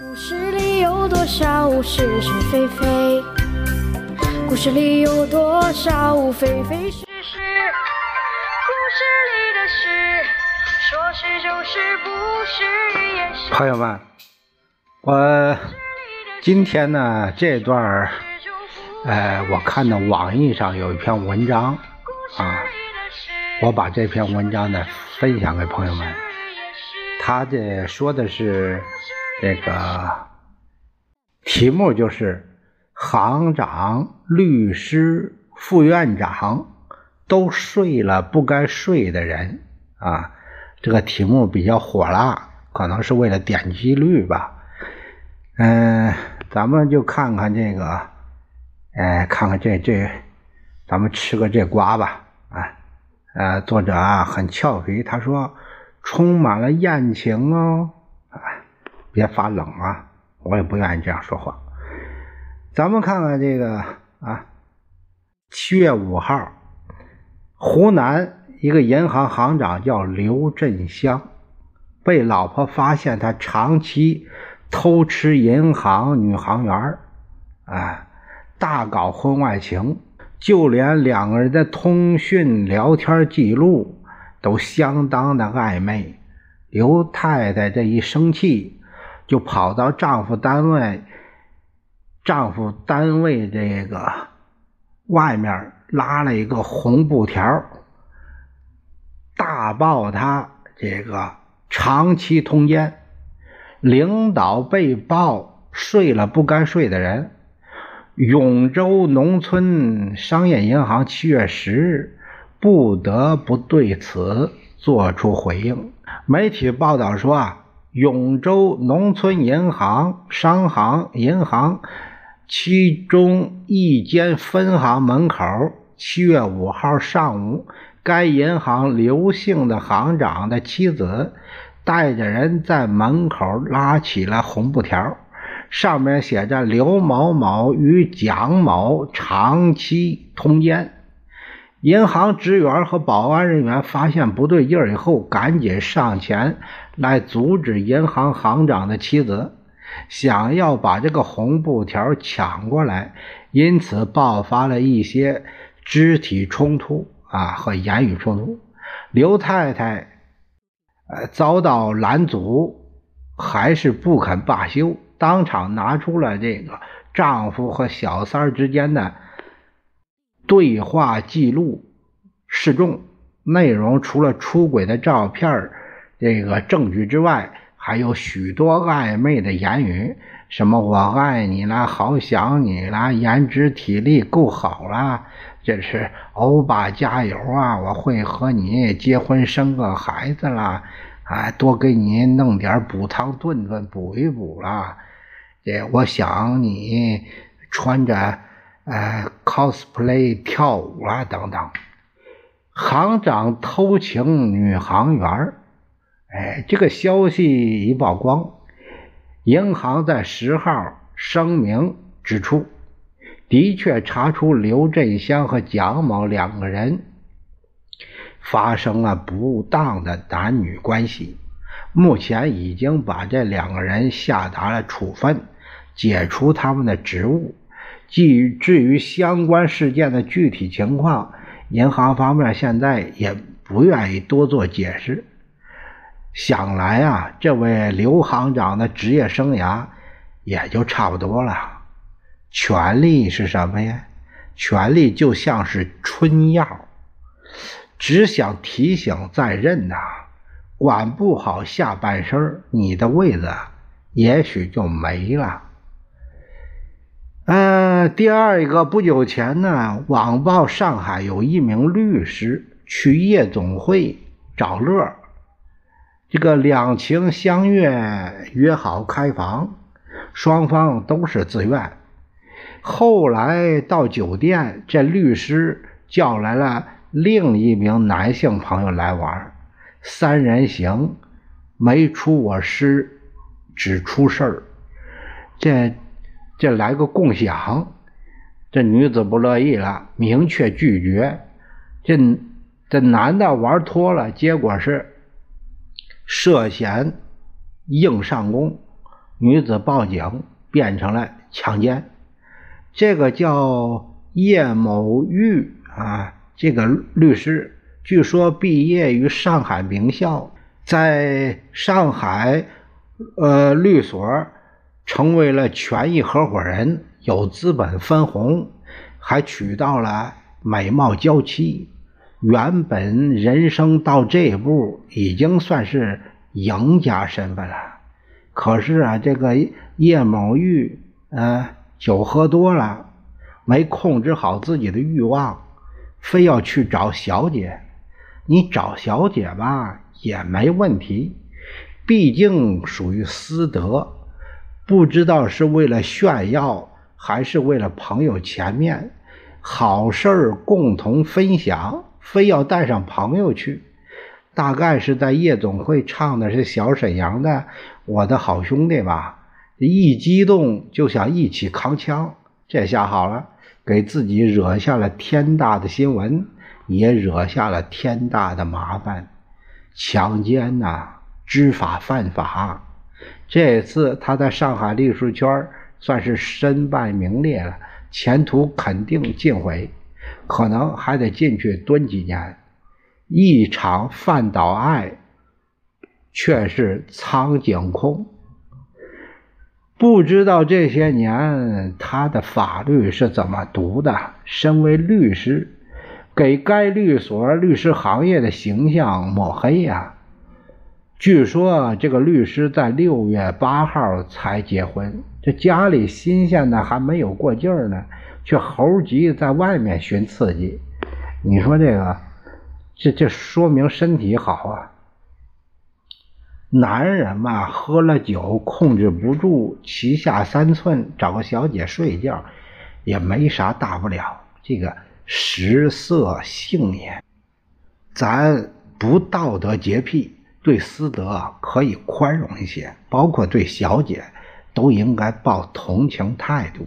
故事里有多少是是非非？故事里有多少非非是是？故事里的事，说是就是，不是也是。朋友们，我今天呢这段儿，呃，我看到网易上有一篇文章啊，我把这篇文章呢分享给朋友们。他这说的是这个题目就是行长、律师、副院长都睡了不该睡的人啊。这个题目比较火辣，可能是为了点击率吧。嗯、咱们就看看这个，哎，看看这这，咱们吃个这瓜吧。啊，呃，作者啊很俏皮，他说充满了艳情哦。别发冷啊，我也不愿意这样说话。咱们看看这个啊，七月五号，湖南一个银行行长叫刘振香，被老婆发现他长期偷吃银行女行员，啊，大搞婚外情，就连两个人的通讯聊天记录都相当的暧昧。刘太太这一生气，就跑到丈夫单位，丈夫单位这个外面拉了一个红布条，大报他这个长期通奸，领导被曝睡了不该睡的人。永州农村商业银行七月十日不得不对此作出回应。媒体报道说啊，永州农村银行商行银行其中一间分行门口，七月五号上午，该银行刘姓的行长的妻子带着人在门口拉起了红布条，上面写着“刘某某与蒋某长期通奸”。银行职员和保安人员发现不对劲儿以后，赶紧上前来阻止银行行长的妻子，想要把这个红布条抢过来，因此爆发了一些肢体冲突啊和言语冲突。刘太太呃遭到拦阻，还是不肯罢休，当场拿出了这个丈夫和小三之间的。对话记录示众，内容除了出轨的照片这个证据之外，还有许多暧昧的言语，什么“我爱你啦”“好想你啦”“颜值体力够好啦”，这是欧巴加油啊！我会和你结婚生个孩子啦，啊，多给你弄点补汤炖炖补一补啦。这我想你穿着。呃，cosplay 跳舞啊，等等。行长偷情女行员哎，这个消息一曝光，银行在十号声明指出，的确查出刘振香和蒋某两个人发生了不当的男女关系，目前已经把这两个人下达了处分，解除他们的职务。至于至于相关事件的具体情况，银行方面现在也不愿意多做解释。想来啊，这位刘行长的职业生涯也就差不多了。权力是什么呀？权力就像是春药，只想提醒在任呐，管不好下半身，你的位子也许就没了。第二一个，不久前呢，网曝上海有一名律师去夜总会找乐，这个两情相悦，约好开房，双方都是自愿。后来到酒店，这律师叫来了另一名男性朋友来玩，三人行，没出我师，只出事儿。这。这来个共享，这女子不乐意了，明确拒绝。这这男的玩脱了，结果是涉嫌硬上弓，女子报警，变成了强奸。这个叫叶某玉啊，这个律师据说毕业于上海名校，在上海呃律所成为了权益合伙人，有资本分红，还娶到了美貌娇妻。原本人生到这一步已经算是赢家身份了，可是啊，这个叶某玉，呃，酒喝多了，没控制好自己的欲望，非要去找小姐。你找小姐吧也没问题，毕竟属于私德，不知道是为了炫耀还是为了朋友前面，好事共同分享。非要带上朋友去，大概是在夜总会唱的是小沈阳的《我的好兄弟》吧。一激动就想一起扛枪，这下好了，给自己惹下了天大的新闻，也惹下了天大的麻烦。强奸呐，知法犯法。这次他在上海律师圈算是身败名裂了，前途肯定尽毁。可能还得进去蹲几年，一场饭岛爱却是苍井空。不知道这些年他的法律是怎么读的？身为律师，给该律所律师行业的形象抹黑呀！据说这个律师在六月八号才结婚，这家里新鲜的还没有过劲儿呢。却猴急在外面寻刺激，你说这个，这这说明身体好啊。男人嘛，喝了酒控制不住，旗下三寸找个小姐睡觉，也没啥大不了。这个食色性也，咱不道德洁癖，对私德可以宽容一些，包括对小姐都应该抱同情态度。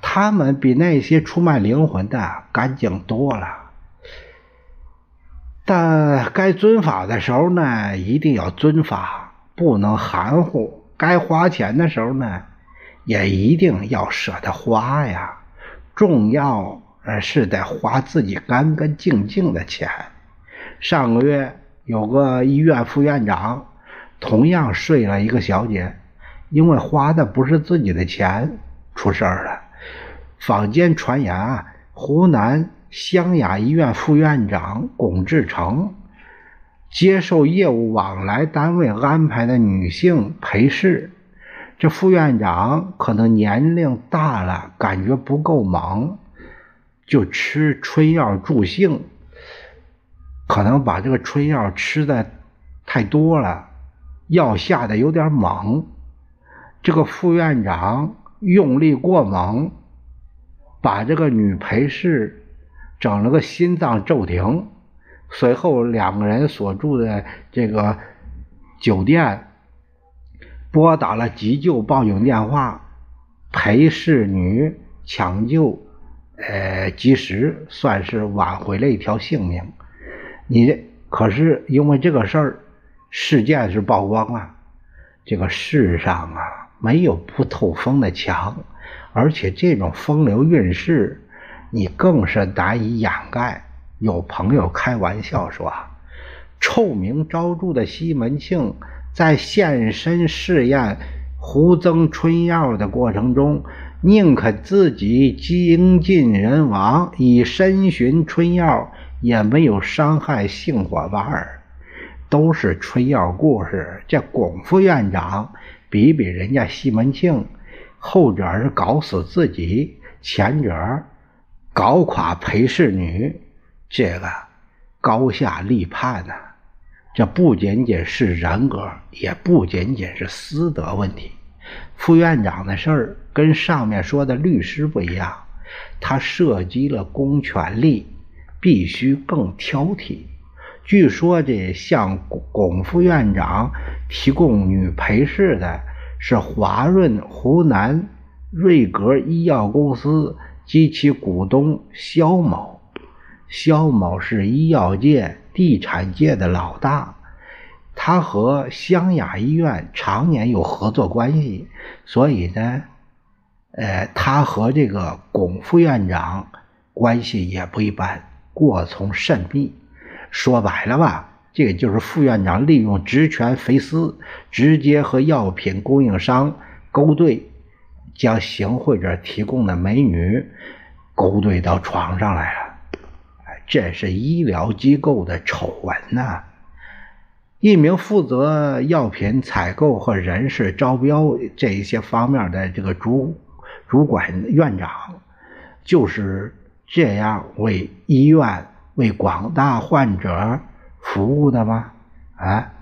他们比那些出卖灵魂的干净多了，但该遵法的时候呢，一定要遵法，不能含糊；该花钱的时候呢，也一定要舍得花呀。重要呃是得花自己干干净净的钱。上个月有个医院副院长，同样睡了一个小姐，因为花的不是自己的钱，出事儿了。坊间传言啊，湖南湘雅医院副院长龚志成接受业务往来单位安排的女性陪侍，这副院长可能年龄大了，感觉不够忙，就吃春药助兴，可能把这个春药吃的太多了，药下的有点猛，这个副院长用力过猛。把这个女陪侍整了个心脏骤停，随后两个人所住的这个酒店拨打了急救报警电话，陪侍女抢救，呃，及时算是挽回了一条性命。你这可是因为这个事儿，事件是曝光了，这个世上啊，没有不透风的墙。而且这种风流韵事，你更是难以掩盖。有朋友开玩笑说：“臭名昭著的西门庆，在现身试验胡增春药的过程中，宁可自己精尽人亡，以身寻春药，也没有伤害性伙伴。都是春药故事。这龚副院长比比人家西门庆。”后者是搞死自己，前者搞垮陪侍女，这个高下立判呐。这不仅仅是人格，也不仅仅是私德问题。副院长的事儿跟上面说的律师不一样，他涉及了公权力，必须更挑剔。据说这向龚副院长提供女陪侍的。是华润湖南瑞格医药公司及其股东肖某。肖某是医药界、地产界的老大，他和湘雅医院常年有合作关系，所以呢，呃，他和这个龚副院长关系也不一般，过从甚密。说白了吧，这个就是副院长利用职权肥私，直接和药品供应商勾兑，将行贿者提供的美女勾兑到床上来了。这是医疗机构的丑闻呐！一名负责药品采购和人事招标这一些方面的这个主主管院长，就是这样为医院、为广大患者服务的吗？啊，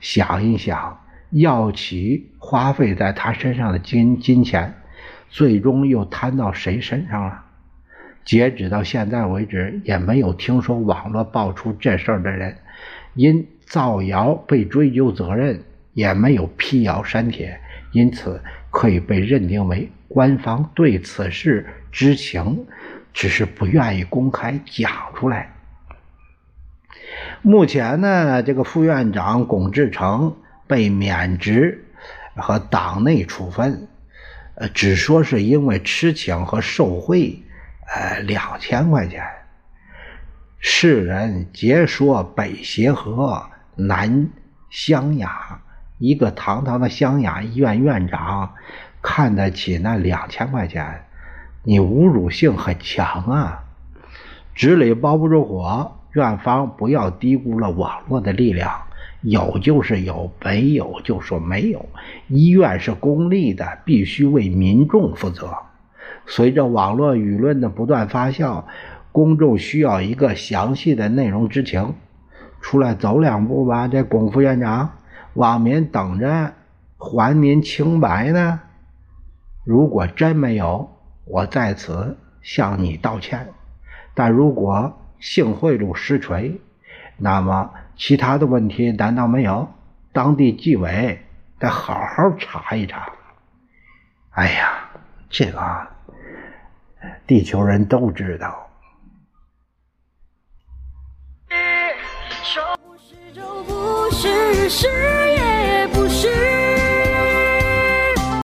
想一想，药企花费在他身上的金金钱，最终又摊到谁身上了？截止到现在为止，也没有听说网络爆出这事儿的人因造谣被追究责任，也没有辟谣删帖，因此可以被认定为官方对此事知情，只是不愿意公开讲出来。目前呢，这个副院长龚志成被免职和党内处分，呃，只说是因为吃请和受贿。呃，两千块钱。世人皆说北协和，南湘雅，一个堂堂的湘雅医院院长，看得起那两千块钱，你侮辱性很强啊！纸里包不住火，院方不要低估了网络的力量，有就是有，没有就说没有。医院是公立的，必须为民众负责。随着网络舆论的不断发酵，公众需要一个详细的内容知情。出来走两步吧，这龚副院长，网民等着还您清白呢。如果真没有，我在此向你道歉。但如果性贿赂实锤，那么其他的问题难道没有？当地纪委得好好查一查。哎呀，这个。地球人都知道。